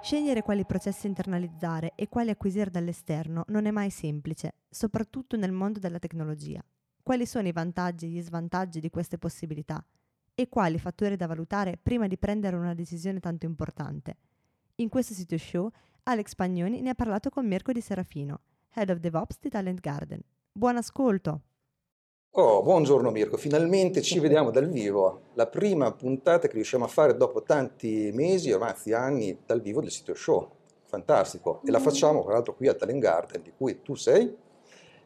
Scegliere quali processi internalizzare e quali acquisire dall'esterno non è mai semplice, soprattutto nel mondo della tecnologia. Quali sono i vantaggi e gli svantaggi di queste possibilità? E quali fattori da valutare prima di prendere una decisione tanto importante? In questo sito show Alex Pagnoni ne ha parlato con Mirko Di Serafino, Head of DevOps di Talent Garden. Buon ascolto! Oh, buongiorno Mirko, finalmente ci vediamo dal vivo. La prima puntata che riusciamo a fare dopo tanti mesi, ormai anni, dal vivo del sito show. Fantastico. E la facciamo tra l'altro qui a Talent Garden, di cui tu sei?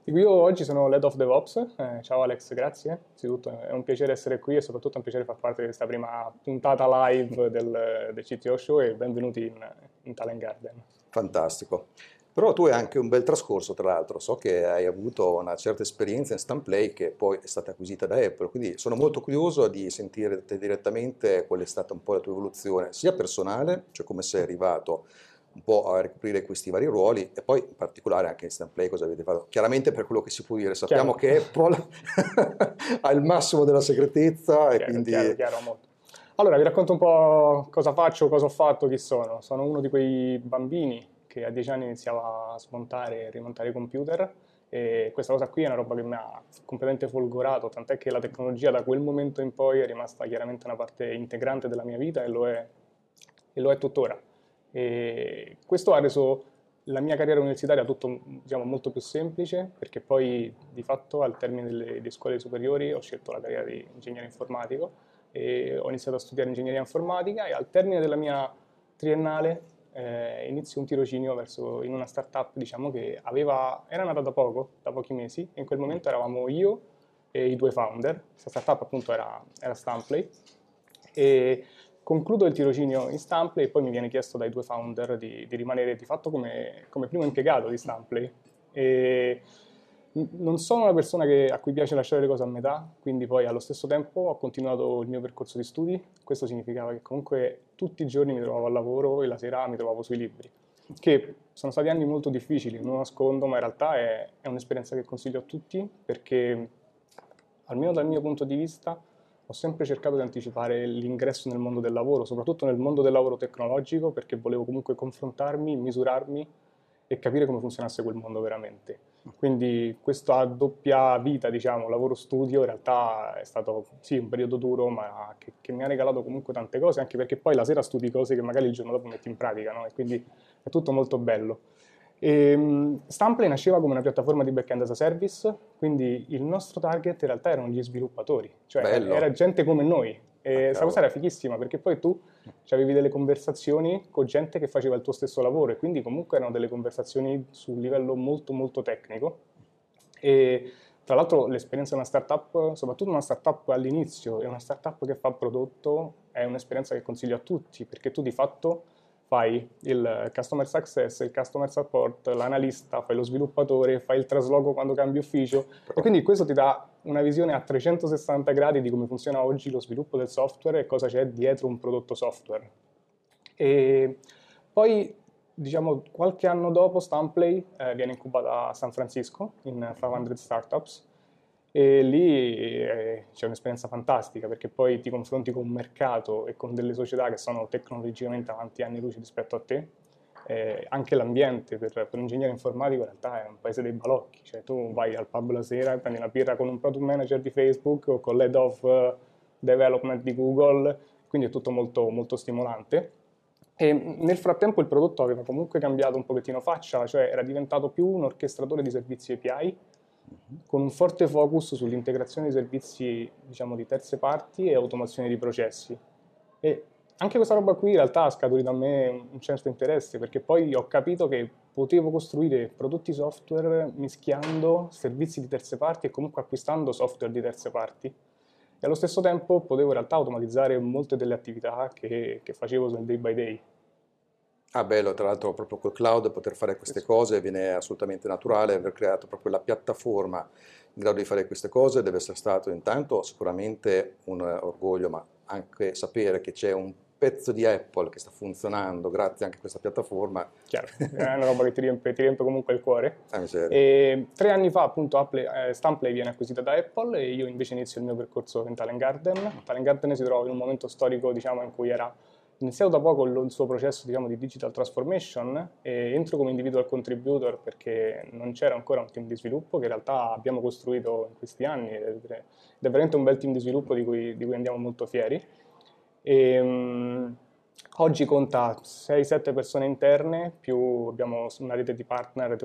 Io oggi sono l'Head of DevOps. Eh, ciao Alex, grazie. Innanzitutto è un piacere essere qui e soprattutto è un piacere far parte di questa prima puntata live del, del CTO Show e benvenuti in, in Talent Garden. Fantastico. Però tu hai anche un bel trascorso, tra l'altro, so che hai avuto una certa esperienza in Stamplay che poi è stata acquisita da Apple, quindi sono molto curioso di sentire direttamente qual è stata un po' la tua evoluzione, sia personale, cioè come sei arrivato un po' a ricoprire questi vari ruoli e poi in particolare anche in Stamplay cosa avete fatto. Chiaramente per quello che si può dire, sappiamo chiaro. che Apple ha il massimo della segretezza chiaro, e quindi... Chiaro, chiaro, molto. Allora, vi racconto un po' cosa faccio, cosa ho fatto, chi sono. Sono uno di quei bambini che a dieci anni iniziava a smontare e rimontare i computer e questa cosa qui è una roba che mi ha completamente folgorato, tant'è che la tecnologia da quel momento in poi è rimasta chiaramente una parte integrante della mia vita e lo è, e lo è tuttora. E questo ha reso la mia carriera universitaria tutto diciamo, molto più semplice perché poi di fatto al termine delle, delle scuole superiori ho scelto la carriera di ingegnere informatico e ho iniziato a studiare ingegneria informatica e al termine della mia triennale eh, inizio un tirocinio verso, in una startup diciamo, che aveva, era nata da poco, da pochi mesi, in quel momento eravamo io e i due founder, questa startup appunto era, era Stamplay, e concludo il tirocinio in Stamplay e poi mi viene chiesto dai due founder di, di rimanere di fatto come, come primo impiegato di Stamplay. E, non sono una persona che, a cui piace lasciare le cose a metà, quindi poi allo stesso tempo ho continuato il mio percorso di studi. Questo significava che comunque tutti i giorni mi trovavo al lavoro e la sera mi trovavo sui libri, che sono stati anni molto difficili, non nascondo, ma in realtà è, è un'esperienza che consiglio a tutti perché, almeno dal mio punto di vista, ho sempre cercato di anticipare l'ingresso nel mondo del lavoro, soprattutto nel mondo del lavoro tecnologico, perché volevo comunque confrontarmi, misurarmi e capire come funzionasse quel mondo veramente. Quindi questa doppia vita, diciamo, lavoro-studio, in realtà è stato sì un periodo duro, ma che, che, mi ha regalato comunque tante cose, anche perché poi la sera studi cose che magari il giorno dopo metti in pratica, no? E quindi è tutto molto bello. E, um, Stamplay nasceva come una piattaforma di backend as a service, quindi il nostro target in realtà erano gli sviluppatori, cioè Bello. era gente come noi, e questa cosa era fighissima perché poi tu avevi delle conversazioni con gente che faceva il tuo stesso lavoro e quindi comunque erano delle conversazioni su un livello molto molto tecnico. E tra l'altro l'esperienza di una startup, soprattutto una startup all'inizio e una startup che fa prodotto, è un'esperienza che consiglio a tutti perché tu di fatto fai il customer success, il customer support, l'analista, fai lo sviluppatore, fai il trasloco quando cambi ufficio e quindi questo ti dà una visione a 360 gradi di come funziona oggi lo sviluppo del software e cosa c'è dietro un prodotto software. E poi, diciamo, qualche anno dopo Stamplay eh, viene incubata a San Francisco in 500 Startups e lì eh, c'è un'esperienza fantastica perché poi ti confronti con un mercato e con delle società che sono tecnologicamente avanti anni luce rispetto a te. Eh, anche l'ambiente per, per, un ingegnere informatico in realtà è un paese dei balocchi, cioè tu vai al pub la sera prendi una birra con un product manager di Facebook o con l'head of uh, development di Google, quindi è tutto molto, molto stimolante. E nel frattempo il prodotto aveva comunque cambiato un pochettino faccia, cioè era diventato più un orchestratore di servizi API con un forte focus sull'integrazione di servizi diciamo, di terze parti e automazione di processi. E anche questa roba qui in realtà ha scaturito a me un certo interesse perché poi ho capito che potevo costruire prodotti software mischiando servizi di terze parti e comunque acquistando software di terze parti. E allo stesso tempo potevo in realtà automatizzare molte delle attività che, che facevo nel day by day. Ah, bello, tra l'altro proprio col cloud poter fare queste cose viene assolutamente naturale, aver creato proprio la piattaforma in grado di fare queste cose deve essere stato intanto sicuramente un orgoglio, ma anche sapere che c'è un pezzo di Apple che sta funzionando grazie anche a questa piattaforma. Chiaro, è una roba che ti riempie, ti riempie comunque il cuore. Ah, e tre anni fa appunto Apple, eh, Stamplay viene acquisita da Apple e io invece inizio il mio percorso in Talent Garden. Talent Garden si trova in un momento storico diciamo, in cui era iniziato da poco il suo processo diciamo, di digital transformation e entro come individual contributor perché non c'era ancora un team di sviluppo che in realtà abbiamo costruito in questi anni ed è veramente un bel team di sviluppo di cui, di cui andiamo molto fieri. E, um, oggi conta 6-7 persone interne, più abbiamo una rete di partner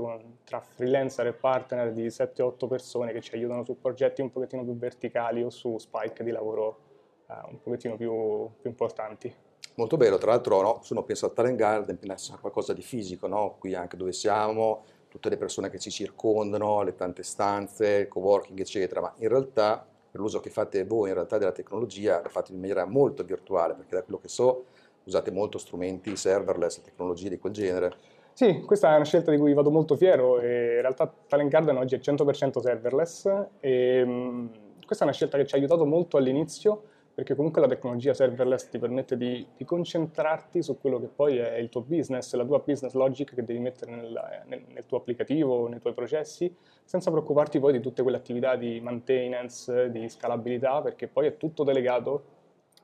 tra freelancer e partner di 7-8 persone che ci aiutano su progetti un pochettino più verticali o su spike di lavoro uh, un pochettino più, più importanti. Molto bello, tra l'altro no, uno pensa al Talent Garden pensa a qualcosa di fisico, no? qui anche dove siamo, tutte le persone che ci circondano, le tante stanze, il coworking eccetera, ma in realtà per l'uso che fate voi in realtà della tecnologia, lo fate in maniera molto virtuale, perché da quello che so usate molto strumenti serverless, tecnologie di quel genere. Sì, questa è una scelta di cui vado molto fiero in realtà Talent Garden oggi è 100% serverless e um, questa è una scelta che ci ha aiutato molto all'inizio perché comunque la tecnologia serverless ti permette di, di, concentrarti su quello che poi è il tuo business, la tua business logic che devi mettere nel, nel, nel tuo applicativo, nei tuoi processi, senza preoccuparti poi di tutte quelle attività di maintenance, di scalabilità, perché poi è tutto delegato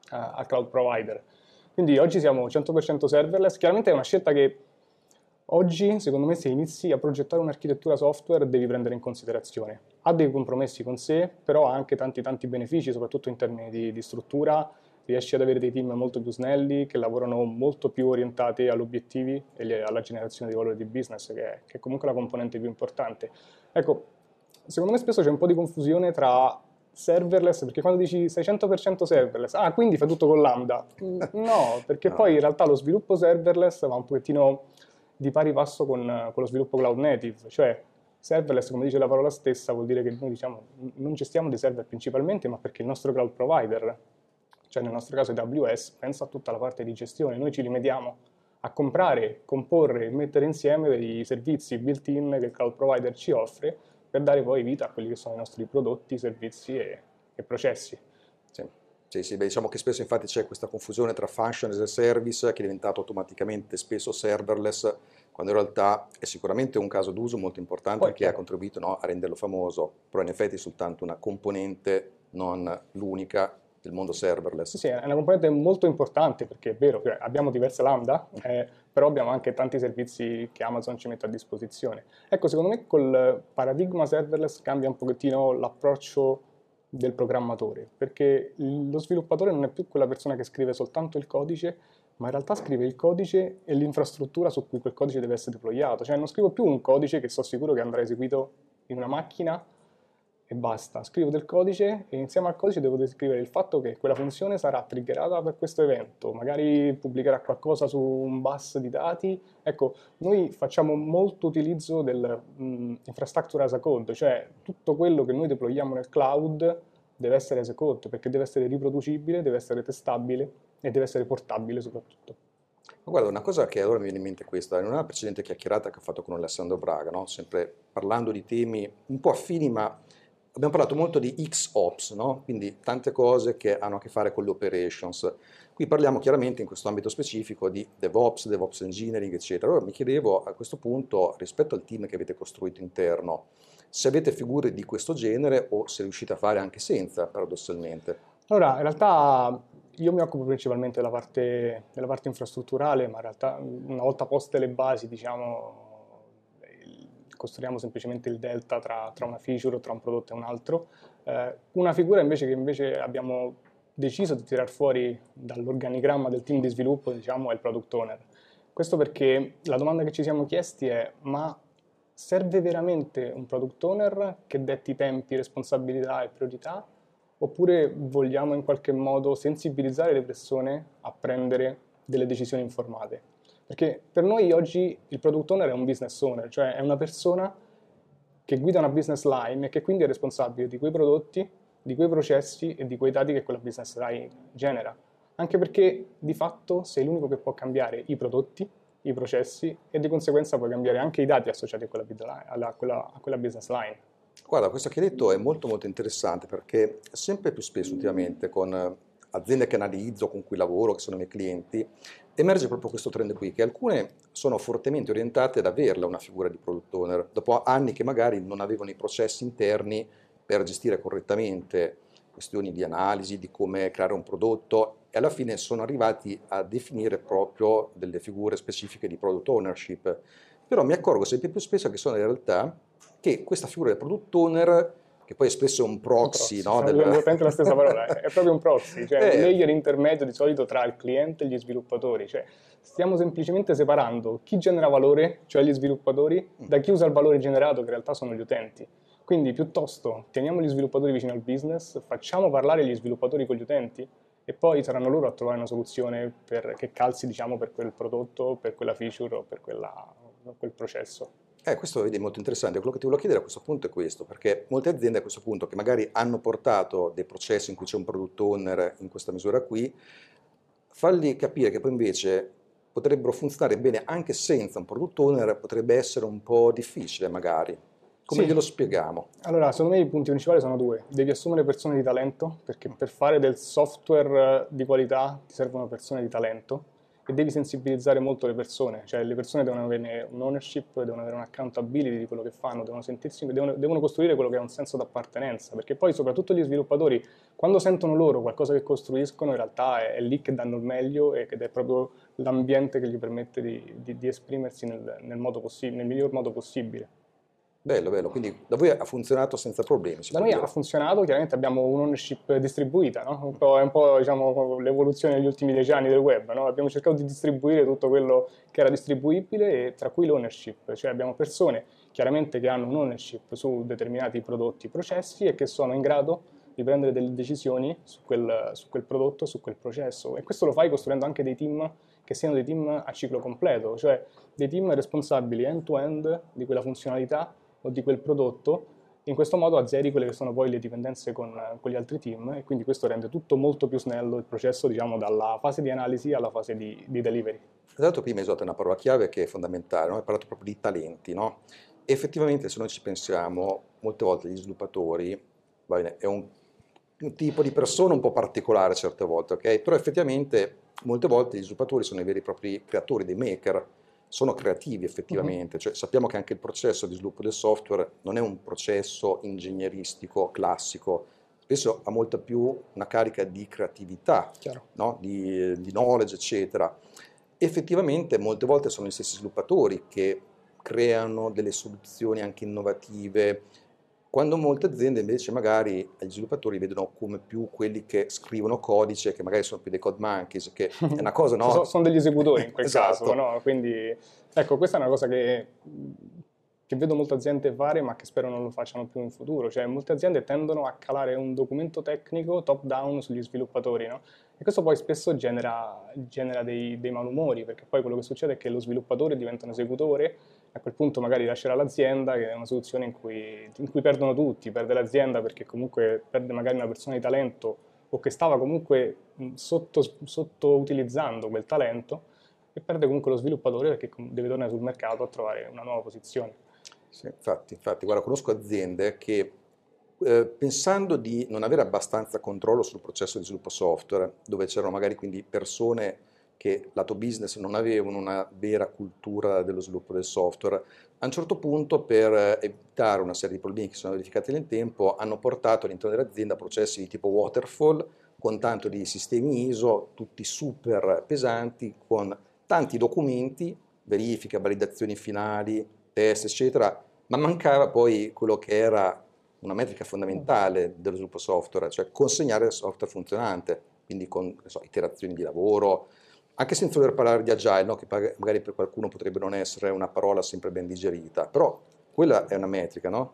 uh, al cloud provider. Quindi oggi siamo 100% serverless, chiaramente è una scelta che Oggi, secondo me, se inizi a progettare un'architettura software devi prendere in considerazione. Ha dei compromessi con sé, però ha anche tanti tanti benefici, soprattutto in termini di, di struttura. Riesci ad avere dei team molto più snelli, che lavorano molto più orientati agli obiettivi e alla generazione di valore di business, che è, che è comunque la componente più importante. Ecco, secondo me spesso c'è un po' di confusione tra serverless, perché quando dici 600% serverless, ah, quindi fai tutto con Lambda. No, perché no. poi in realtà lo sviluppo serverless va un pochettino di pari passo con, con, lo sviluppo cloud native, cioè serverless, come dice la parola stessa, vuol dire che noi diciamo, non gestiamo dei server principalmente, ma perché il nostro cloud provider, cioè nel nostro caso AWS, pensa a tutta la parte di gestione, noi ci limitiamo a comprare, comporre e mettere insieme dei servizi built-in che il cloud provider ci offre per dare poi vita a quelli che sono i nostri prodotti, servizi e, e processi. Sì. Sì, sì, beh, diciamo che spesso infatti c'è questa confusione tra function as a service che è diventato automaticamente spesso serverless, quando in realtà è sicuramente un caso d'uso molto importante Poi, che ha contribuito no, a renderlo famoso, però in effetti è soltanto una componente, non l'unica del mondo serverless. Sì, è una componente molto importante perché è vero abbiamo diverse lambda, eh, però abbiamo anche tanti servizi che Amazon ci mette a disposizione. Ecco, secondo me col paradigma serverless cambia un pochettino l'approccio del programmatore, perché lo sviluppatore non è più quella persona che scrive soltanto il codice, ma in realtà scrive il codice e l'infrastruttura su cui quel codice deve essere deployato. Cioè non scrivo più un codice che sono sicuro che andrà eseguito in una macchina e basta. Scrivo del codice e insieme al codice devo descrivere il fatto che quella funzione sarà triggerata per questo evento, magari pubblicherà qualcosa su un bus di dati. Ecco, noi facciamo molto utilizzo dell'infrastructure as a code, cioè tutto quello che noi deployiamo nel cloud deve essere as a code perché deve essere riproducibile, deve essere testabile e deve essere portabile soprattutto. Guarda, una cosa che allora mi viene in mente è questa, in una precedente chiacchierata che ho fatto con Alessandro Braga, no? sempre parlando di temi un po' affini ma abbiamo parlato molto di XOps, no? quindi tante cose che hanno a che fare con le operations. Qui parliamo chiaramente in questo ambito specifico di DevOps, DevOps Engineering, eccetera. Allora mi chiedevo a questo punto, rispetto al team che avete costruito interno, se avete figure di questo genere o se riuscite a fare anche senza, paradossalmente. Allora, in realtà io mi occupo principalmente della parte, della parte infrastrutturale, ma in realtà una volta poste le basi, diciamo, costruiamo semplicemente il delta tra, tra, una feature o tra un prodotto e un altro. Eh, una figura invece che invece abbiamo deciso di tirar fuori dall'organigramma del team di sviluppo diciamo, è il product owner. Questo perché la domanda che ci siamo chiesti è ma serve veramente un product owner che detti tempi, responsabilità e priorità oppure vogliamo in qualche modo sensibilizzare le persone a prendere delle decisioni informate? Perché per noi oggi il product owner è un business owner, cioè è una persona che guida una business line e che quindi è responsabile di quei prodotti, di quei processi e di quei dati che quella business line genera. Anche perché di fatto sei l'unico che può cambiare i prodotti, i processi e di conseguenza puoi cambiare anche i dati associati a quella, a quella, a quella business line. Guarda, questo che hai detto è molto molto interessante perché sempre più spesso ultimamente con aziende che analizzo, con cui lavoro, che sono i miei clienti, emerge proprio questo trend qui, che alcune sono fortemente orientate ad averla una figura di product owner, dopo anni che magari non avevano i processi interni per gestire correttamente questioni di analisi, di come creare un prodotto e alla fine sono arrivati a definire proprio delle figure specifiche di product ownership. Però mi accorgo sempre più spesso che sono in realtà che questa figura del product owner che poi è spesso un proxy, un proxy no? Del... Esattamente la stessa parola, è proprio un proxy, cioè eh. un layer intermedio di solito tra il cliente e gli sviluppatori, cioè stiamo semplicemente separando chi genera valore, cioè gli sviluppatori, mm. da chi usa il valore generato, che in realtà sono gli utenti. Quindi piuttosto teniamo gli sviluppatori vicino al business, facciamo parlare gli sviluppatori con gli utenti e poi saranno loro a trovare una soluzione per, che calzi diciamo, per quel prodotto, per quella feature o per quella, quel processo. Eh, questo vedi, è molto interessante. Quello che ti volevo chiedere a questo punto è questo, perché molte aziende a questo punto che magari hanno portato dei processi in cui c'è un product owner in questa misura qui, fargli capire che poi invece potrebbero funzionare bene anche senza un product owner potrebbe essere un po' difficile magari. Come sì. glielo spieghiamo? Allora, secondo me i punti principali sono due. Devi assumere persone di talento, perché per fare del software di qualità ti servono persone di talento e devi sensibilizzare molto le persone, cioè le persone devono avere un ownership, devono avere un'accountability di quello che fanno, devono, sentirsi, devono, devono costruire quello che è un senso d'appartenenza, perché poi soprattutto gli sviluppatori, quando sentono loro qualcosa che costruiscono, in realtà è, è lì che danno il meglio ed è proprio l'ambiente che gli permette di, di, di esprimersi nel, nel, nel miglior modo possibile. Bello, bello, quindi da voi ha funzionato senza problemi? Da noi dire. ha funzionato, chiaramente abbiamo un'ownership distribuita, no? un è un po' diciamo, l'evoluzione negli ultimi dieci anni del web, no? abbiamo cercato di distribuire tutto quello che era distribuibile e tra cui l'ownership, cioè abbiamo persone chiaramente che hanno un'ownership su determinati prodotti, processi e che sono in grado di prendere delle decisioni su quel, su quel prodotto, su quel processo e questo lo fai costruendo anche dei team che siano dei team a ciclo completo, cioè dei team responsabili end-to-end di quella funzionalità o di quel prodotto, in questo modo azzeri quelle che sono poi le dipendenze con, con, gli altri team e quindi questo rende tutto molto più snello il processo, diciamo, dalla fase di analisi alla fase di, di delivery. Esatto, prima hai usato una parola chiave che è fondamentale, no? hai parlato proprio di talenti, no? Effettivamente se noi ci pensiamo, molte volte gli sviluppatori, bene, è un, un, tipo di persona un po' particolare certe volte, ok? Però effettivamente molte volte gli sviluppatori sono i veri e propri creatori, dei maker, sono creativi effettivamente, uh-huh. cioè, sappiamo che anche il processo di sviluppo del software non è un processo ingegneristico classico, spesso ha molta più una carica di creatività, no? di, di knowledge, eccetera. Effettivamente molte volte sono gli stessi sviluppatori che creano delle soluzioni anche innovative, quando molte aziende invece magari gli sviluppatori vedono come più quelli che scrivono codice, che magari sono più dei code monkeys, che è una cosa, no? sono, sono degli esecutori in quel esatto. caso, no? Quindi, ecco, questa è una cosa che, che, vedo molte aziende fare, ma che spero non lo facciano più in futuro. Cioè, molte aziende tendono a calare un documento tecnico top-down sugli sviluppatori, no? E questo poi spesso genera, genera dei, dei malumori, perché poi quello che succede è che lo sviluppatore diventa un esecutore, a quel punto magari lascerà l'azienda, che è una soluzione in cui, in cui perdono tutti, perde l'azienda perché comunque perde magari una persona di talento o che stava comunque sotto, sottoutilizzando quel talento e perde comunque lo sviluppatore perché deve tornare sul mercato a trovare una nuova posizione. Sì, infatti, infatti, guarda, conosco aziende che eh, pensando di non avere abbastanza controllo sul processo di sviluppo software, dove c'erano magari quindi persone che lato business non avevano una vera cultura dello sviluppo del software, a un certo punto per evitare una serie di problemi che sono verificati nel tempo hanno portato all'interno dell'azienda processi di tipo waterfall con tanto di sistemi ISO, tutti super pesanti, con tanti documenti, verifiche, validazioni finali, test, eccetera, ma mancava poi quello che era una metrica fondamentale dello sviluppo software, cioè consegnare il software funzionante, quindi con so, iterazioni di lavoro, anche senza dover parlare di agile, no? che magari per qualcuno potrebbe non essere una parola sempre ben digerita, però quella è una metrica, no?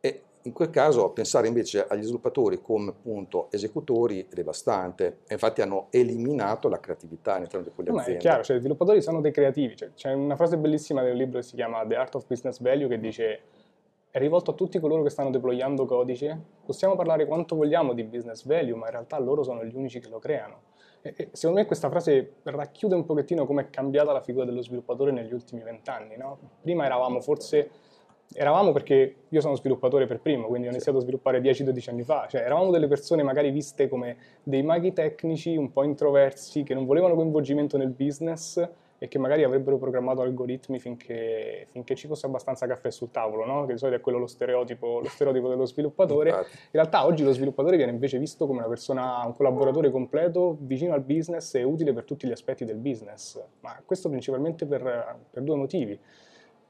E in quel caso pensare invece agli sviluppatori come appunto esecutori è devastante e infatti hanno eliminato la creatività all'interno di quelle No, ma aziende. è chiaro, cioè, i sviluppatori sono dei creativi. Cioè, c'è una frase bellissima del libro che si chiama The Art of Business Value che dice è rivolto a tutti coloro che stanno deployando codice. Possiamo parlare quanto vogliamo di business value, ma in realtà loro sono gli unici che lo creano. E, secondo me questa frase racchiude un pochettino come è cambiata la figura dello sviluppatore negli ultimi vent'anni. No? Prima eravamo forse eravamo perché io sono sviluppatore per primo, quindi ho iniziato a sviluppare 10-12 anni fa, cioè eravamo delle persone magari viste come dei maghi tecnici un po' introversi che non volevano coinvolgimento nel business e che magari avrebbero programmato algoritmi finché, finché ci fosse abbastanza caffè sul tavolo, no? che di solito è quello lo stereotipo, lo stereotipo dello sviluppatore. Infatti. In realtà oggi lo sviluppatore viene invece visto come una persona, un collaboratore completo, vicino al business e utile per tutti gli aspetti del business, ma questo principalmente per, per due motivi,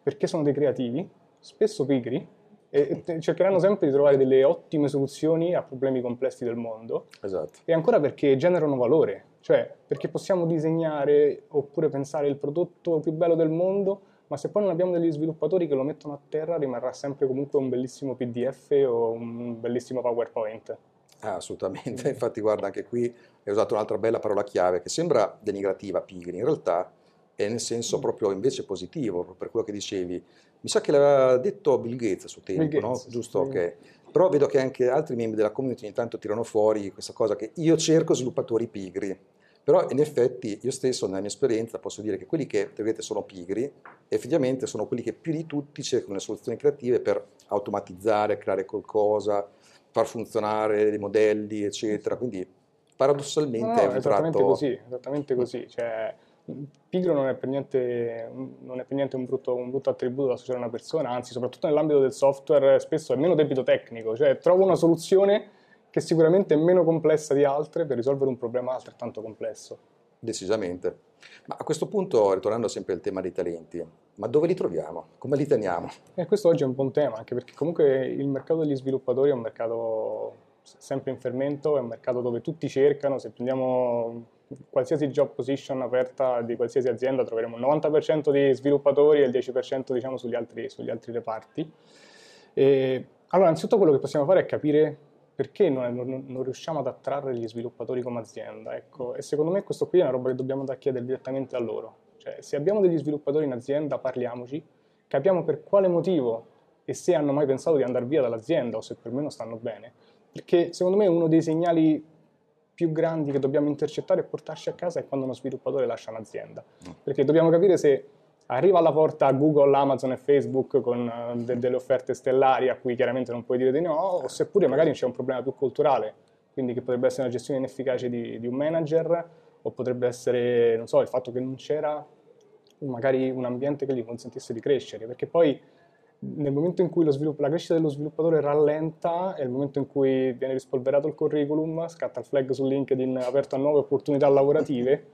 perché sono dei creativi, spesso pigri, e e cercheranno sempre di trovare delle ottime soluzioni a problemi complessi del mondo Esatto. e ancora perché generano valore, cioè perché possiamo disegnare oppure pensare il prodotto più bello del mondo, ma se poi non abbiamo degli sviluppatori che lo mettono a terra rimarrà sempre comunque un bellissimo PDF o un bellissimo PowerPoint. Ah, assolutamente, infatti guarda anche qui hai usato un'altra bella parola chiave che sembra denigrativa, pigri, in realtà è nel senso proprio invece positivo, per quello che dicevi. Mi sa che l'aveva detto Bill Gates a suo tempo, Bill no? Gates, Giusto? sì. Ok. Però vedo che anche altri membri della community ogni tanto tirano fuori questa cosa che io cerco sviluppatori pigri. Però in effetti io stesso nella mia esperienza posso dire che quelli che virgolette, sono pigri effettivamente sono quelli che più di tutti cercano le soluzioni creative per automatizzare, creare qualcosa, far funzionare dei modelli, eccetera. Quindi paradossalmente No, è no, un esattamente tratto... così, esattamente così. Cioè, pigro non è per niente, non è per niente un, brutto, un brutto attributo da associare a una persona, anzi, soprattutto nell'ambito del software, spesso è meno debito tecnico, cioè trovo una soluzione che sicuramente è meno complessa di altre per risolvere un problema altrettanto complesso. Decisamente. Ma a questo punto, ritornando sempre al tema dei talenti, ma dove li troviamo? Come li teniamo? E questo oggi è un buon tema, anche perché comunque il mercato degli sviluppatori è un mercato sempre in fermento, è un mercato dove tutti cercano, se prendiamo qualsiasi job position aperta di qualsiasi azienda troveremo il 90% di sviluppatori e il 10% diciamo sugli altri, sugli altri reparti. E, allora, innanzitutto quello che possiamo fare è capire perché non, non- non riusciamo ad attrarre gli sviluppatori come azienda. Ecco, e secondo me questo qui è una roba che dobbiamo chiedere direttamente a loro. Cioè, se abbiamo degli sviluppatori in azienda, parliamoci, capiamo per quale motivo e se hanno mai pensato di andare via dall'azienda o se per me non stanno bene. Perché secondo me uno dei segnali più grandi che dobbiamo intercettare e portarci a casa è quando uno sviluppatore lascia un'azienda. Perché dobbiamo capire se arriva alla porta Google, Amazon e Facebook con eh, de- delle offerte stellari a cui chiaramente non puoi dire di no, o seppure magari c'è un problema più culturale, quindi che potrebbe essere una gestione inefficace di, di un manager, o potrebbe essere, non so, il fatto che non c'era magari un ambiente che gli consentisse di crescere, perché poi nel momento in cui la crescita dello sviluppatore rallenta è il momento in cui viene rispolverato il curriculum, scatta il flag su LinkedIn aperto a nuove opportunità lavorative.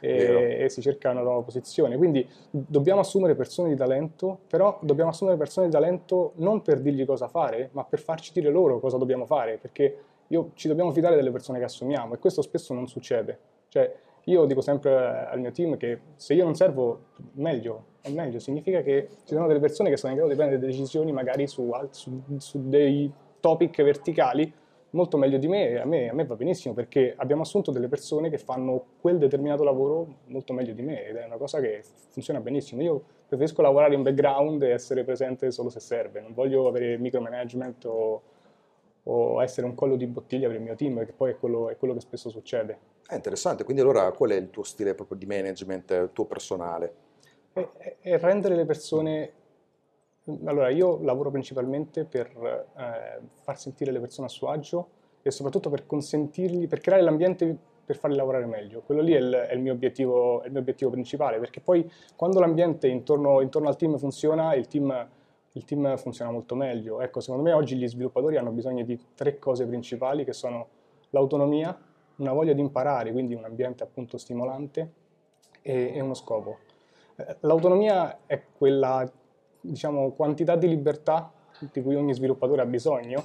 E, e si cerca una nuova posizione. Quindi dobbiamo assumere persone di talento, però dobbiamo assumere persone di talento non per dirgli cosa fare, ma per farci dire loro cosa dobbiamo fare, perché io- ci dobbiamo fidare delle persone che assumiamo e questo spesso non succede. Cioè, io dico sempre al mio team che se io non servo, meglio, è meglio. Significa che ci sono delle persone che sono in grado di prendere decisioni magari su, su- su dei topic verticali molto meglio di me e a me, a me va benissimo perché abbiamo assunto delle persone che fanno quel determinato lavoro molto meglio di me ed è una cosa che funziona benissimo. Io preferisco lavorare in background e essere presente solo se serve, non voglio avere micromanagement o, o essere un collo di bottiglia per il mio team, che poi è quello, è quello che spesso succede. È interessante, quindi allora qual è il tuo stile proprio di management, il tuo personale? E- e rendere le persone... Allora, io lavoro principalmente per eh, far sentire le persone a suo agio e soprattutto per consentirgli, per creare l'ambiente per farli lavorare meglio. Quello lì è il, è il mio, obiettivo, è il mio obiettivo principale, perché poi quando l'ambiente intorno, intorno al team funziona, il team, il team funziona molto meglio. Ecco, secondo me oggi gli sviluppatori hanno bisogno di tre cose principali che sono l'autonomia, una voglia di imparare, quindi un ambiente appunto stimolante e, e uno scopo. Eh, L'autonomia è quella, diciamo, quantità di libertà di cui ogni sviluppatore ha bisogno.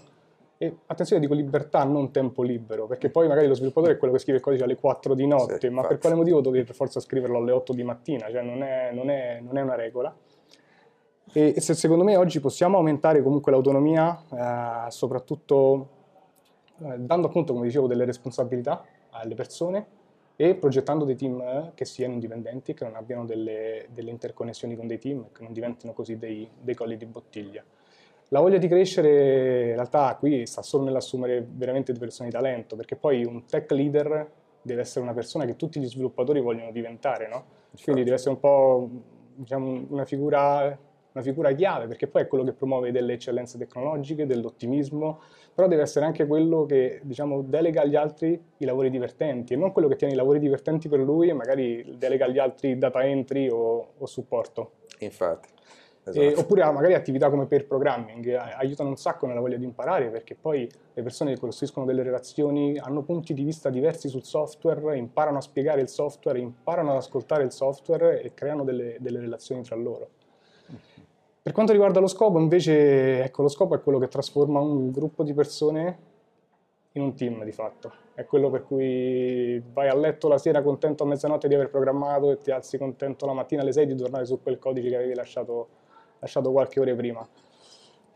E attenzione, dico libertà, non tempo libero, perché poi magari lo sviluppatore è quello che scrive il codice alle 4 di notte, Sì, ma per quale motivo devi per forza scriverlo alle 8 di mattina? Cioè non è, non è- non è una regola. E, e se, secondo me oggi possiamo aumentare comunque l'autonomia, eh, soprattutto eh, dando appunto, come dicevo, delle responsabilità alle persone e progettando dei team che siano indipendenti, che non abbiano delle, delle interconnessioni con dei team, che non diventino così dei, dei colli di bottiglia. La voglia di crescere in realtà qui sta solo nell'assumere veramente persone di talento, perché poi un tech leader deve essere una persona che tutti gli sviluppatori vogliono diventare, no? Quindi deve essere un po' diciamo, una figura una figura chiave perché poi è quello che promuove delle eccellenze tecnologiche, dell'ottimismo, però deve essere anche quello che diciamo, delega agli altri i lavori divertenti e non quello che tiene i lavori divertenti per lui e magari delega agli altri data entry o, o supporto. Infatti. Esatto. E, oppure magari attività come per programming aiutano un sacco nella voglia di imparare perché poi le persone che costruiscono delle relazioni hanno punti di vista diversi sul software, imparano a spiegare il software, imparano ad ascoltare il software e creano delle, delle relazioni tra loro. Per quanto riguarda lo scopo, invece, ecco, lo scopo è quello che trasforma un gruppo di persone in un team di fatto. È quello per cui vai a letto la sera contento a mezzanotte di aver programmato e ti alzi contento la mattina alle 6 di tornare su quel codice che avevi lasciato, lasciato qualche ora prima.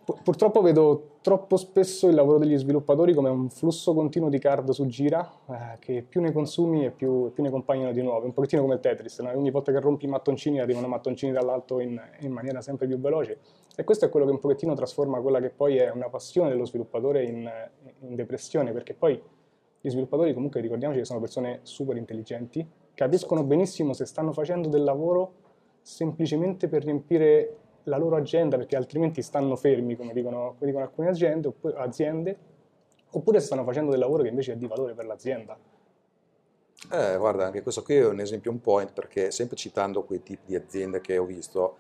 Purtroppo vedo troppo spesso il lavoro degli sviluppatori come un flusso continuo di card su gira, eh, che più ne consumi e più, più, ne compagnano di nuovo. Un pochettino come il Tetris, no? ogni volta che rompi i mattoncini arrivano mattoncini dall'alto in, in, maniera sempre più veloce. E questo è quello che un pochettino trasforma quella che poi è una passione dello sviluppatore in, in depressione, perché poi gli sviluppatori comunque ricordiamoci che sono persone super intelligenti, capiscono benissimo se stanno facendo del lavoro semplicemente per riempire la loro agenda perché altrimenti stanno fermi, come dicono, come dicono alcune aziende oppure, aziende, oppure stanno facendo del lavoro che invece è di valore per l'azienda. Eh, guarda, anche questo qui è un esempio un point perché sempre citando quei tipi di aziende che ho visto,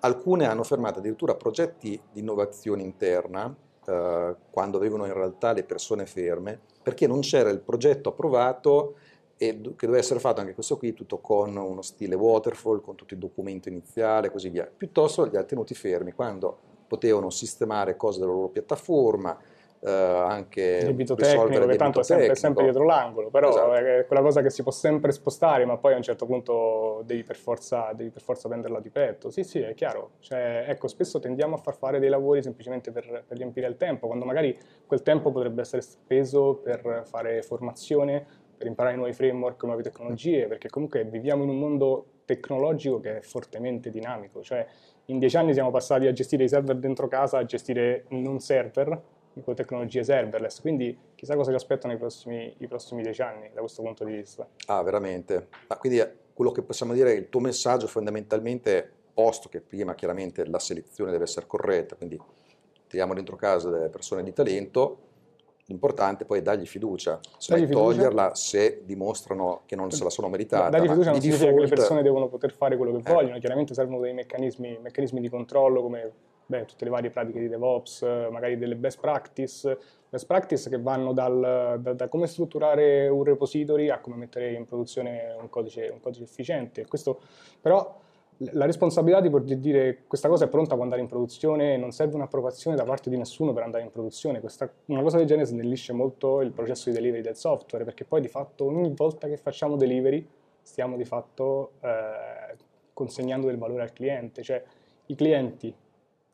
alcune hanno fermato addirittura progetti di innovazione interna eh, quando avevano in realtà le persone ferme perché non c'era il progetto approvato e che doveva essere fatto anche questo qui tutto con uno stile waterfall, con tutto il documento iniziale e così via. Piuttosto li ha tenuti fermi quando potevano sistemare cose della loro piattaforma, eh, anche debito tecnico, che tanto è sempre, sempre, dietro l'angolo, però esatto. è quella cosa che si può sempre spostare, ma poi a un certo punto devi per forza, devi per forza prenderla di petto. Sì, sì, è chiaro. Cioè, ecco, spesso tendiamo a far fare dei lavori semplicemente per, per riempire il tempo, quando magari quel tempo potrebbe essere speso per fare formazione, per imparare nuovi framework, nuove tecnologie, perché comunque viviamo in un mondo tecnologico che è fortemente dinamico, cioè in dieci anni siamo passati a gestire i server dentro casa a gestire non server con tecnologie serverless, quindi chissà cosa ci aspettano i prossimi, i prossimi dieci anni da questo punto di vista. Ah, veramente. Ma quindi eh, quello che possiamo dire è che il tuo messaggio fondamentalmente, posto che prima chiaramente la selezione deve essere corretta, quindi tiriamo dentro casa delle persone di talento, L'importante poi è dargli fiducia, cioè dagli toglierla fiducia. se dimostrano che non se la sono meritata. Dargli fiducia non significa default... che le persone devono poter fare quello che eh. vogliono, chiaramente servono dei meccanismi, meccanismi di controllo come beh, tutte le varie pratiche di DevOps, magari delle best practice, best practice che vanno dal, da, da, come strutturare un repository a come mettere in produzione un codice, un codice efficiente. Questo però la responsabilità di poter dire questa cosa è pronta per andare in produzione, non serve un'approvazione da parte di nessuno per andare in produzione. Questa, una cosa del genere snellisce molto il processo di delivery del software, perché poi di fatto ogni volta che facciamo delivery stiamo di fatto eh, consegnando del valore al cliente, cioè i clienti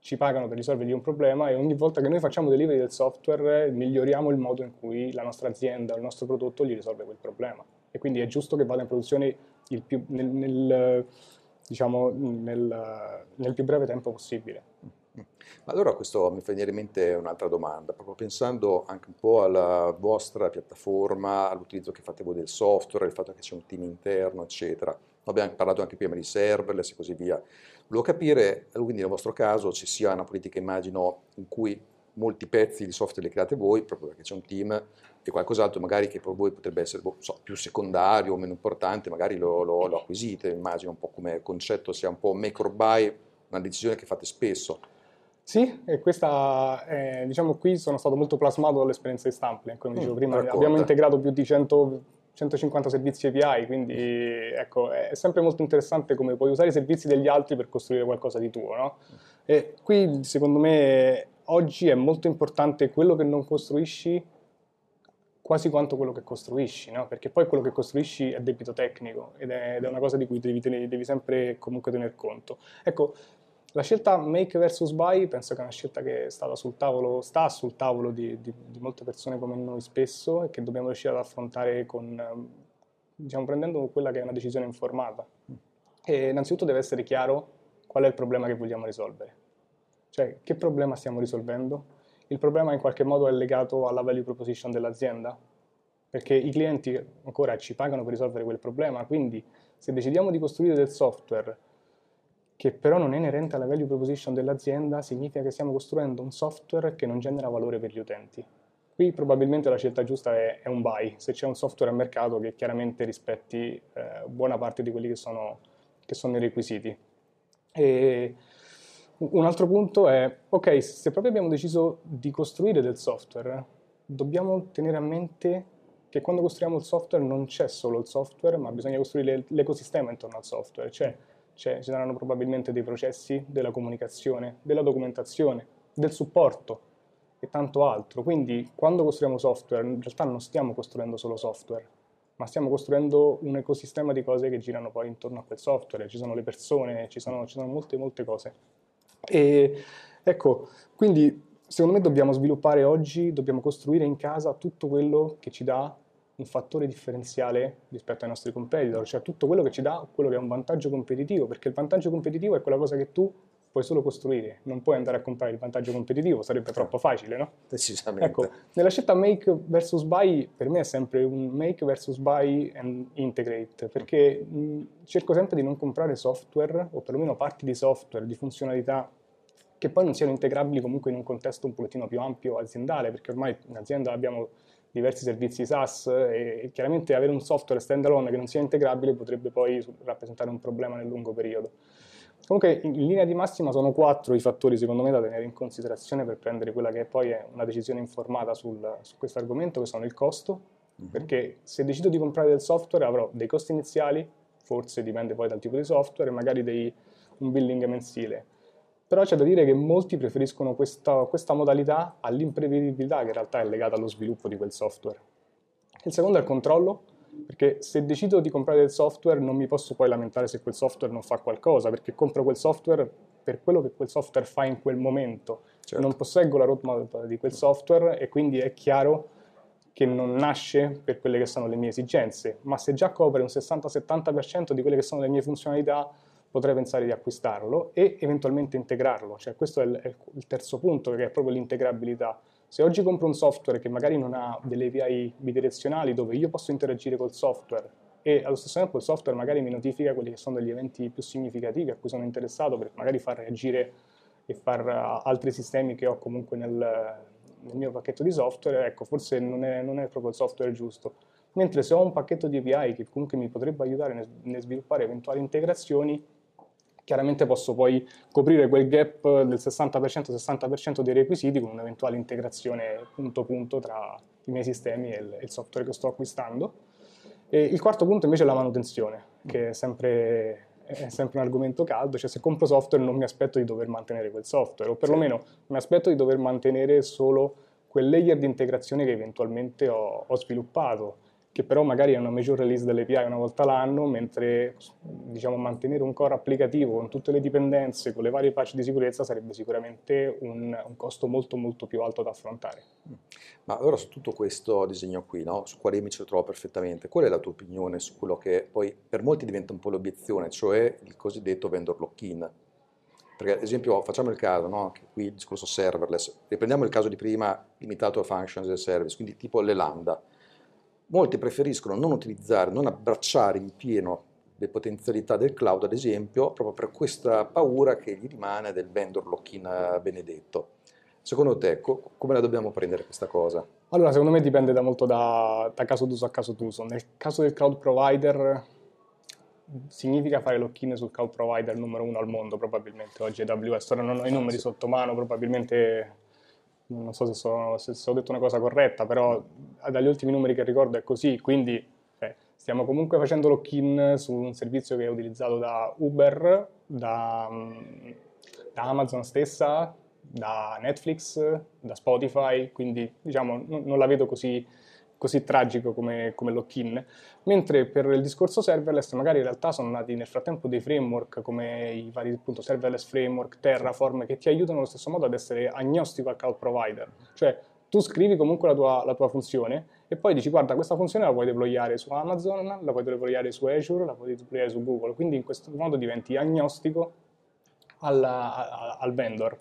ci pagano per risolvergli un problema e ogni volta che noi facciamo delivery del software miglioriamo il modo in cui la nostra azienda, il nostro prodotto gli risolve quel problema. E quindi è giusto che vada in produzione più, nel, nel diciamo, nel, nel più breve tempo possibile. Allora questo mi fa venire in mente un'altra domanda, proprio pensando anche un po' alla vostra piattaforma, all'utilizzo che fate voi del software, il fatto che c'è un team interno, eccetera. Abbiamo parlato anche prima di serverless e così via. Volevo capire, quindi nel vostro caso ci sia una politica, immagino, in cui molti pezzi di software li create voi, proprio perché c'è un team, e qualcos'altro magari che per voi potrebbe essere boh, so, più secondario o meno importante, magari lo, lo, lo, acquisite, immagino un po' come concetto sia un po' make or buy, una decisione che fate spesso. Sì, e questa, è, diciamo qui sono stato molto plasmato dall'esperienza di Stamplink, come dicevo mm, prima, racconta. abbiamo integrato più di 100, 150 servizi API, quindi ecco, è sempre molto interessante come puoi usare i servizi degli altri per costruire qualcosa di tuo, no? E qui secondo me oggi è molto importante quello che non costruisci quasi quanto quello che costruisci, no? perché poi quello che costruisci è debito tecnico ed è, ed è una cosa di cui devi, tenere, devi sempre comunque tener conto. Ecco, La scelta make versus buy penso che è una scelta che sul tavolo, sta sul tavolo di, di, di molte persone come noi spesso e che dobbiamo riuscire ad affrontare con, diciamo, prendendo quella che è una decisione informata. E innanzitutto deve essere chiaro qual è il problema che vogliamo risolvere. Cioè, che problema stiamo risolvendo? Il problema in qualche modo è legato alla value proposition dell'azienda, perché i clienti ancora ci pagano per risolvere quel problema, quindi se decidiamo di costruire del software che però non è inerente alla value proposition dell'azienda, significa che stiamo costruendo un software che non genera valore per gli utenti. Qui probabilmente la scelta giusta è, è un buy, se c'è un software al mercato che chiaramente rispetti eh, buona parte di quelli che sono, che sono i requisiti. E un altro punto è, ok, se proprio abbiamo deciso di costruire del software, dobbiamo tenere a mente che quando costruiamo il software non c'è solo il software, ma bisogna costruire l'ecosistema intorno al software, cioè cioè, ci saranno probabilmente dei processi della comunicazione, della documentazione, del supporto e tanto altro. Quindi quando costruiamo software, in realtà non stiamo costruendo solo software, ma stiamo costruendo un ecosistema di cose che girano poi intorno a quel software. Ci sono le persone, ci sono, ci sono molte, molte cose. E ecco, quindi secondo me dobbiamo sviluppare oggi, dobbiamo costruire in casa tutto quello che ci dà un fattore differenziale rispetto ai nostri competitor, cioè tutto quello che ci dà quello che è un vantaggio competitivo, perché il vantaggio competitivo è quella cosa che tu puoi solo costruire, non puoi andare a comprare il vantaggio competitivo, sarebbe troppo facile, no? Decisamente. Ecco, nella scelta make versus buy, per me è sempre un make versus buy and integrate, perché mh, cerco sempre di non comprare software, o perlomeno parti di software, di funzionalità, che poi non siano integrabili comunque in un contesto un pochettino più ampio aziendale, perché ormai in azienda abbiamo diversi servizi SaaS e chiaramente avere un software standalone che non sia integrabile potrebbe poi rappresentare un problema nel lungo periodo. Comunque in linea di massima sono quattro i fattori secondo me da tenere in considerazione per prendere quella che poi è una decisione informata sul, su questo argomento che sono il costo, mm-hmm. perché se decido di comprare del software avrò dei costi iniziali, forse dipende poi dal tipo di software, e magari dei, un billing mensile però c'è da dire che molti preferiscono questa, questa modalità all'imprevedibilità che in realtà è legata allo sviluppo di quel software. Il secondo è il controllo, perché se decido di comprare del software non mi posso poi lamentare se quel software non fa qualcosa, perché compro quel software per quello che quel software fa in quel momento. Certo. Non posseggo la roadmap di quel software e quindi è chiaro che non nasce per quelle che sono le mie esigenze, ma se già copre un 60-70% di quelle che sono le mie funzionalità, potrei pensare di acquistarlo e eventualmente integrarlo. Cioè, questo è il, è il terzo punto, che è proprio l'integrabilità. Se oggi compro un software che magari non ha delle API bidirezionali dove io posso interagire col software e allo stesso tempo il software magari mi notifica quelli che sono degli eventi più significativi a cui sono interessato per magari far reagire e far uh, altri sistemi che ho comunque nel, nel, mio pacchetto di software, ecco, forse non è, non è, proprio il software giusto. Mentre se ho un pacchetto di API che comunque mi potrebbe aiutare nel, nel sviluppare eventuali integrazioni, chiaramente posso poi coprire quel gap del 60%-60% dei requisiti con un'eventuale integrazione punto punto tra i miei sistemi e il, software che sto acquistando. E il quarto punto invece è la manutenzione, che è sempre, è sempre, un argomento caldo, cioè se compro software non mi aspetto di dover mantenere quel software, o perlomeno mi aspetto di dover mantenere solo quel layer di integrazione che eventualmente ho, ho sviluppato che però magari è una major release dell'API una volta l'anno, mentre diciamo, mantenere un core applicativo con tutte le dipendenze, con le varie patch di sicurezza sarebbe sicuramente un, un costo molto molto più alto da affrontare. Ma allora su tutto questo disegno qui, no? su quale mi ci trovo perfettamente, qual è la tua opinione su quello che poi per molti diventa un po' l'obiezione, cioè il cosiddetto vendor lock-in? Perché ad esempio facciamo il caso, no? qui il discorso serverless, riprendiamo il caso di prima limitato a functions e service, quindi tipo le lambda Molti preferiscono non utilizzare, non abbracciare in pieno le potenzialità del cloud, ad esempio, proprio per questa paura che gli rimane del vendor lock-in benedetto. Secondo te, co- come la dobbiamo prendere questa cosa? Allora, secondo me dipende da molto da, da caso d'uso a caso d'uso. Nel caso del cloud provider significa fare lock-in sul cloud provider numero uno al mondo, probabilmente. Oggi AWS, ora non ho i numeri sotto mano, probabilmente non so se, sono, se, se, ho detto una cosa corretta, però dagli ultimi numeri che ricordo è così, quindi eh, stiamo comunque facendo lock-in su un servizio che è utilizzato da Uber, da, da Amazon stessa, da Netflix, da Spotify, quindi diciamo non, non la vedo così, così tragico come, come lock-in, mentre per il discorso serverless magari in realtà sono nati nel frattempo dei framework come i vari appunto, serverless framework, Terraform, che ti aiutano allo stesso modo ad essere agnostico al cloud provider, cioè tu scrivi comunque la tua, la tua funzione e poi dici guarda questa funzione la puoi deployare su Amazon, la puoi deployare su Azure, la puoi deployare su Google, quindi in questo modo diventi agnostico al, al vendor.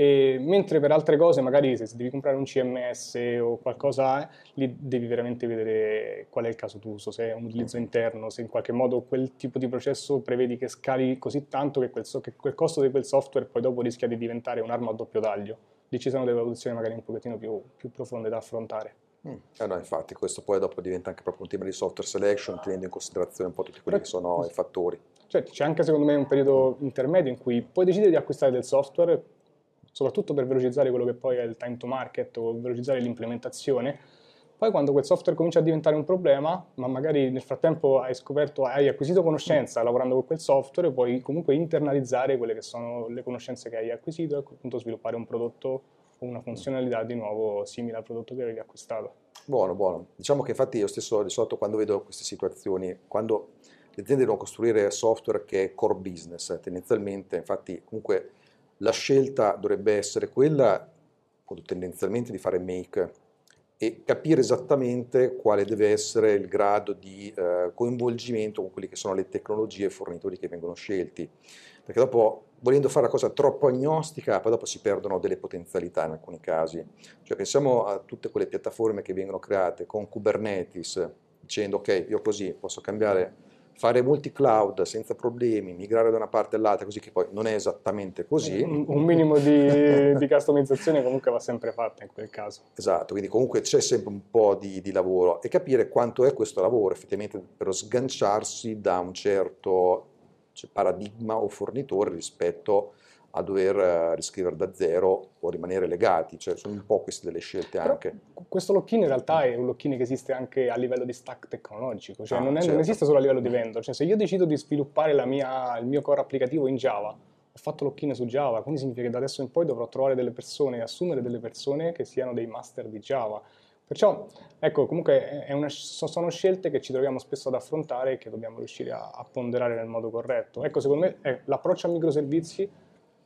E mentre per altre cose, magari se devi comprare un CMS o qualcosa, lì devi veramente vedere qual è il caso d'uso, se è un utilizzo interno, se in qualche modo quel tipo di processo prevedi che scali così tanto che quel, so- che quel costo di quel software poi dopo rischia di diventare un'arma a doppio taglio. Lì ci sono delle valutazioni magari un pochettino più, più profonde da affrontare. Mm. Eh no, infatti, questo poi dopo diventa anche proprio un tema di software selection, tenendo in considerazione un po' tutti quelli che sono i fattori. Cioè, c'è anche secondo me un periodo intermedio in cui puoi decidere di acquistare del software soprattutto per velocizzare quello che poi è il time to market o velocizzare l'implementazione. Poi quando quel software comincia a diventare un problema, ma magari nel frattempo hai scoperto, hai acquisito conoscenza lavorando con quel software, puoi comunque internalizzare quelle che sono le conoscenze che hai acquisito e a quel punto sviluppare un prodotto o una funzionalità di nuovo simile al prodotto che avevi acquistato. Buono, buono. Diciamo che infatti io stesso di solito quando vedo queste situazioni, quando le aziende devono costruire software che è core business, tendenzialmente, infatti comunque la scelta dovrebbe essere quella tendenzialmente di fare make e capire esattamente quale deve essere il grado di eh, coinvolgimento con quelle che sono le tecnologie e i fornitori che vengono scelti. Perché dopo, volendo fare la cosa troppo agnostica, poi dopo si perdono delle potenzialità in alcuni casi. Cioè pensiamo a tutte quelle piattaforme che vengono create con Kubernetes, dicendo ok, io così posso cambiare fare multi-cloud senza problemi, migrare da una parte all'altra, così che poi non è esattamente così. Un, un minimo di, di, customizzazione comunque va sempre fatta in quel caso. Esatto, quindi comunque c'è sempre un po' di, di lavoro e capire quanto è questo lavoro effettivamente per sganciarsi da un certo cioè, paradigma o fornitore rispetto a dover uh, riscrivere da zero o rimanere legati, cioè sono un po' queste delle scelte Però anche. Questo lock-in in realtà è un lock-in che esiste anche a livello di stack tecnologico, cioè Ah, non, è- non certo. esiste solo a livello di vendor, cioè se io decido di sviluppare la mia- il mio core applicativo in Java, ho fatto lock-in su Java, quindi significa che da adesso in poi dovrò trovare delle persone assumere delle persone che siano dei master di Java. Perciò, ecco, comunque una- so- sono scelte che ci troviamo spesso ad affrontare e che dobbiamo riuscire a, a ponderare nel modo corretto. Ecco, secondo me eh, l'approccio a microservizi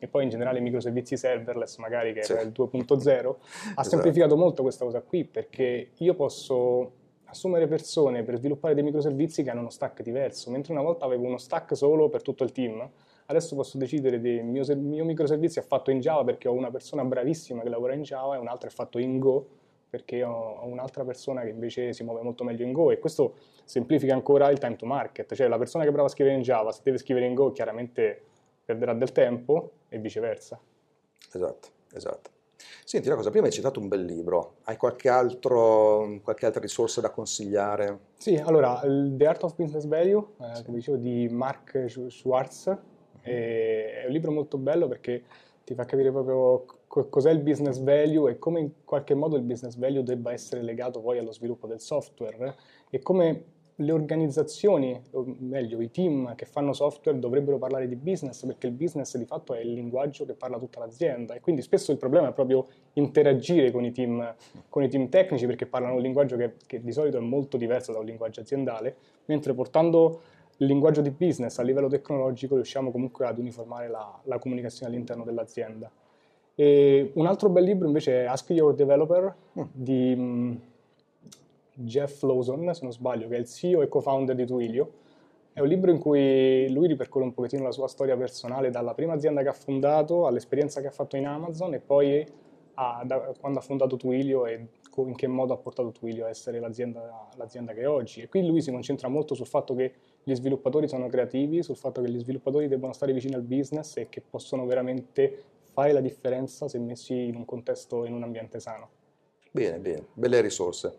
e poi in generale i microservizi serverless, magari che Sì. è il 2.0, ha Esatto. semplificato molto questa cosa qui perché io posso assumere persone per sviluppare dei microservizi che hanno uno stack diverso, mentre una volta avevo uno stack solo per tutto il team, adesso posso decidere del mio, mio microservizio è fatto in Java perché ho una persona bravissima che lavora in Java e un altro è fatto in Go perché ho, un'altra persona che invece si muove molto meglio in Go e questo semplifica ancora il time to market, cioè la persona che è brava a scrivere in Java se deve scrivere in Go chiaramente perderà del tempo e viceversa. Esatto, esatto. Senti una cosa, prima hai citato un bel libro, hai qualche, altro, qualche altra risorsa da consigliare? Sì, allora, The Art of Business Value, eh, come dicevo, di Mark Sch- Schwartz, è, è un libro molto bello perché ti fa capire proprio co- cos'è il business value e come in qualche modo il business value debba essere legato poi allo sviluppo del software e come le organizzazioni, o meglio i team che fanno software dovrebbero parlare di business perché il business di fatto è il linguaggio che parla tutta l'azienda e quindi spesso il problema è proprio interagire con i team, con i team tecnici perché parlano un linguaggio che, che di solito è molto diverso da un linguaggio aziendale, mentre portando il linguaggio di business a livello tecnologico riusciamo comunque ad uniformare la, la comunicazione all'interno dell'azienda. E un altro bel libro invece è Ask Your Developer di mm, Jeff Lawson, se non sbaglio, che è il CEO e co-founder di Twilio. È un libro in cui lui ripercorre un pochettino la sua storia personale dalla prima azienda che ha fondato all'esperienza che ha fatto in Amazon e poi a- da- quando ha fondato Twilio e in che modo ha portato Twilio a essere l'azienda, l'azienda che è oggi. E qui lui si concentra molto sul fatto che gli sviluppatori sono creativi, sul fatto che gli sviluppatori devono stare vicini al business e che possono veramente fare la differenza se messi in un contesto, in un ambiente sano. Bene, bene, belle risorse.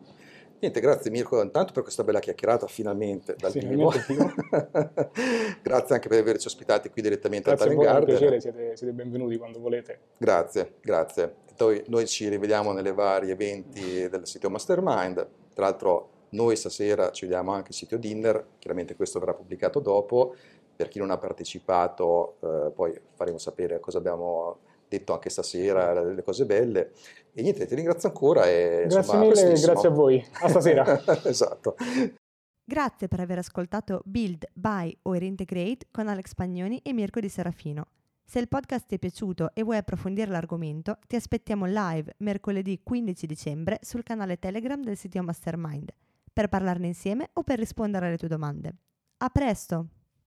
Niente, grazie Mirko intanto per questa bella chiacchierata finalmente dal Sì, vivo. grazie anche per averci ospitati qui direttamente Grazie a Talent Garden. piacere, siete, siete benvenuti quando volete. Grazie, grazie. Poi noi ci rivediamo nelle vari eventi del sito Mastermind. Tra l'altro noi stasera ci vediamo anche al sito Dinner, chiaramente questo verrà pubblicato dopo. Per chi non ha partecipato, eh, poi faremo sapere cosa abbiamo detto anche stasera delle cose belle. E niente, ti ringrazio ancora. E, Grazie insomma, a mille, grazie a voi. A stasera. esatto. Grazie per aver ascoltato Build, Buy or Integrate con Alex Pagnoni e Mirko Di Serafino. Se il podcast ti è piaciuto e vuoi approfondire l'argomento, ti aspettiamo live mercoledì 15 dicembre sul canale Telegram del sito Mastermind per parlarne insieme o per rispondere alle tue domande. A presto!